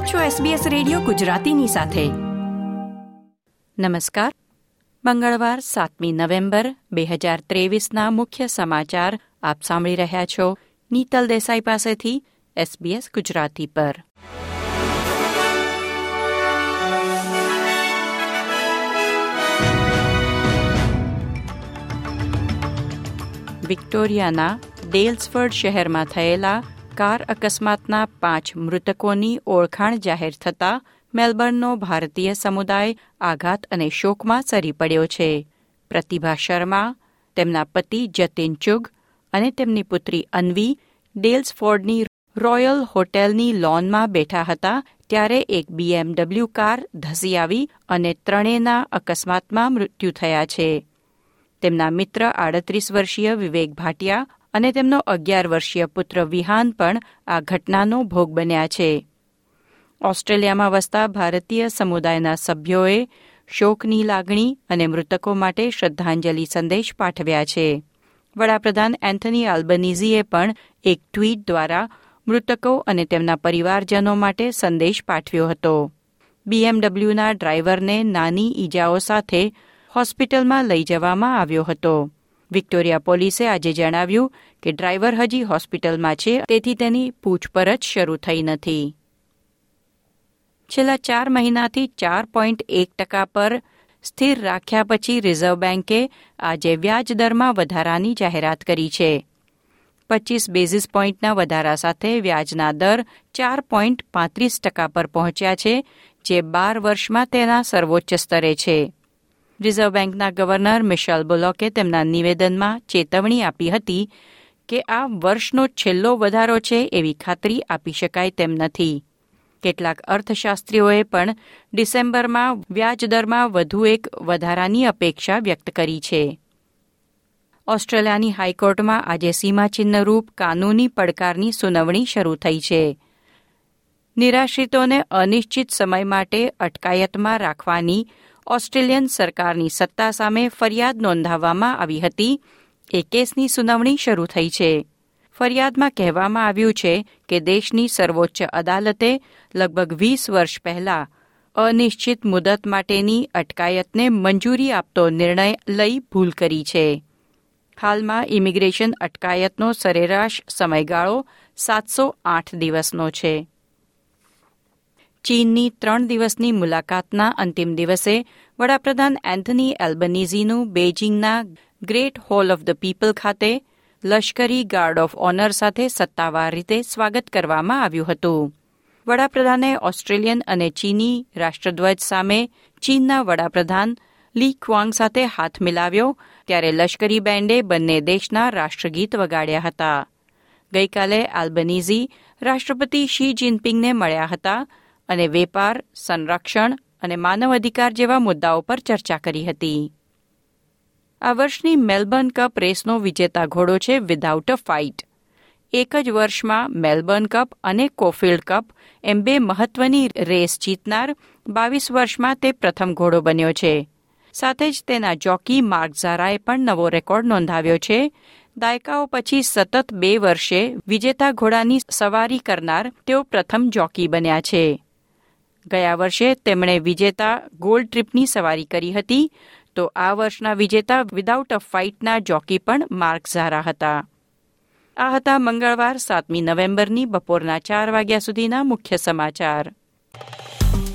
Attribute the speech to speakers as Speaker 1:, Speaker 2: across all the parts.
Speaker 1: આપ છો SBS radio ગુજરાતીની સાથે. નમસ્કાર. મંગળવાર સાતમી નવેમ્બર બે હજાર ત્રેવીસના મુખ્ય સમાચાર આપ સાંભળી રહ્યા છો નીતલ દેસાઈ પાસેથી SBS ગુજરાતી પર. વિક્ટોરિયાના ડેલ્સફર્ડ શહેરમાં થયેલા કાર અકસ્માતના પાંચ મૃતકોની ઓળખાણ જાહેર થતાં મેલબર્નનો ભારતીય સમુદાય આઘાત અને શોકમાં સરી પડ્યો છે. પ્રતિભા શર્મા, તેમના પતિ જતીન ચુગ અને તેમની પુત્રી અન્વી ડેલ્સફોર્ડની રોયલ હોટેલની લોનમાં બેઠા હતા ત્યારે એક બીએમડબલ્યુ કાર ધસી આવી અને ત્રણેયના અકસ્માતમાં મૃત્યુ થયા છે. તેમના મિત્ર આડત્રીસ વર્ષીય વિવેક ભાટિયા અને તેમનો અગિયાર વર્ષીય પુત્ર વિહાન પણ આ ઘટનાનો ભોગ બન્યા છે. ઓસ્ટ્રેલિયામાં વસતા ભારતીય સમુદાયના સભ્યોએ શોકની લાગણી અને મૃતકો માટે શ્રદ્ધાંજલિ સંદેશ પાઠવ્યા છે. વડાપ્રધાન એન્થની આલ્બનીઝીએ પણ એક ટ્વીટ દ્વારા મૃતકો અને તેમના પરિવારજનો માટે સંદેશ પાઠવ્યો હતો. બીએમડબલ્યુના ડ્રાઈવરને નાની ઈજાઓ સાથે હોસ્પિટલમાં લઈ જવામાં આવ્યો હતો. વિક્ટોરિયા પોલીસે આજે જણાવ્યું કે ડ્રાઈવર હજી હોસ્પિટલમાં છે, તેથી તેની પૂછપરછ શરૂ થઈ નથી. છેલ્લા ચાર મહિનાથી ચાર પોઈન્ટ એક ટકા પર સ્થિર રાખ્યા પછી રિઝર્વ બેન્કે આજે વ્યાજદરમાં વધારાની જાહેરાત કરી છે. પચીસ બેઝિસ પોઈન્ટના વધારા સાથે વ્યાજના દર ચાર પોઈન્ટ પાંત્રીસ ટકા પર પહોંચ્યા છે, જે બાર વર્ષમાં તેના સર્વોચ્ચ સ્તરે છે. રિઝર્વ બેન્કના ગવર્નર મિશેલ બુલોકે તેમના નિવેદનમાં ચેતવણી આપી હતી કે આ વર્ષનો છેલ્લો વધારો છે એવી ખાતરી આપી શકાય તેમ નથી. કેટલાક અર્થશાસ્ત્રીઓએ પણ ડિસેમ્બરમાં વ્યાજદરમાં વધુ એક વધારાની અપેક્ષા વ્યક્ત કરી છે. ઓસ્ટ્રેલિયાની હાઈકોર્ટમાં આજે સીમાચિહ્નરૂપ કાનૂની પડકારની સુનાવણી શરૂ થઈ છે. નિરાશ્રિતોને અનિશ્ચિત સમય માટે અટકાયતમાં રાખવાની ઓસ્ટ્રેલિયન સરકારની સત્તા સામે ફરિયાદ નોંધાવવામાં આવી હતી. એ કેસની સુનાવણી શરૂ થઈ છે. ફરિયાદમાં કહેવામાં આવ્યું છે કે દેશની સર્વોચ્ચ અદાલતે લગભગ વીસ વર્ષ પહેલા અનિશ્ચિત મુદત માટેની અટકાયતને મંજૂરી આપતો નિર્ણય લઈ ભૂલ કરી છે. હાલમાં ઇમિગ્રેશન અટકાયતનો સરેરાશ સમયગાળો સાતસો આઠ દિવસનો છે. ચીનની ત્રણ દિવસની મુલાકાતના અંતિમ દિવસે વડાપ્રધાન એન્થની એલ્બનીઝીનું બેઇજિંગના great hall of the people ખાતે લશ્કરી ગાર્ડ ઓફ ઓનર સાથે સત્તાવાર રીતે સ્વાગત કરવામાં આવ્યું હતું. વડાપ્રધાને ઓસ્ટ્રેલિયન અને ચીની રાષ્ટ્રધ્વજ સામે ચીનના વડાપ્રધાન લી ક્વાંગ સાથે હાથ મિલાવ્યો ત્યારે લશ્કરી બેન્ડે બંને દેશના રાષ્ટ્રગીત વગાડ્યા હતા. ગઈકાલે આલ્બનીઝી રાષ્ટ્રપતિ શી જિનપિંગને મળ્યા હતા અને વેપાર, સંરક્ષણ અને માનવ અધિકાર જેવા મુદ્દાઓ પર ચર્ચા કરી હતી. આ વર્ષની મેલબર્ન કપ રેસનો વિજેતા ઘોડો છે વિધાઉટ અ ફાઇટ એક જ વર્ષમાં મેલબર્ન કપ અને કોફિલ્ડ કપ એમ બે મહત્વની રેસ જીતનાર બાવીસ વર્ષમાં તે પ્રથમ ઘોડો બન્યો છે. સાથે જ તેના જોકી માર્ક ઝારાએ પણ નવો રેકોર્ડ નોંધાવ્યો છે. દાયકાઓ પછી સતત બે વર્ષે વિજેતા ઘોડાની સવારી કરનાર તેઓ પ્રથમ જોકી બન્યા છે. ગયા વર્ષે તેમણે વિજેતા ગોલ્ડ ટ્રીપની સવારી કરી હતી. તો આ વર્ષના વિજેતા વિદાઉટ અ ફાઇટના જોકી પણ માર્ક ઝારા હતા. આ હતા મંગળવાર સાતમી નવેમ્બરની બપોરના ચાર વાગ્યા સુધીના મુખ્ય સમાચાર.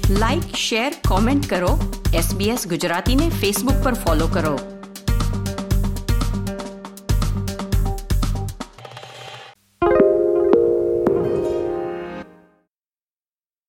Speaker 2: લાઇક શેર કોમેન્ટ કરો. એસબીએસ ગુજરાતીને ફેસબુક પર ફોલો કરો.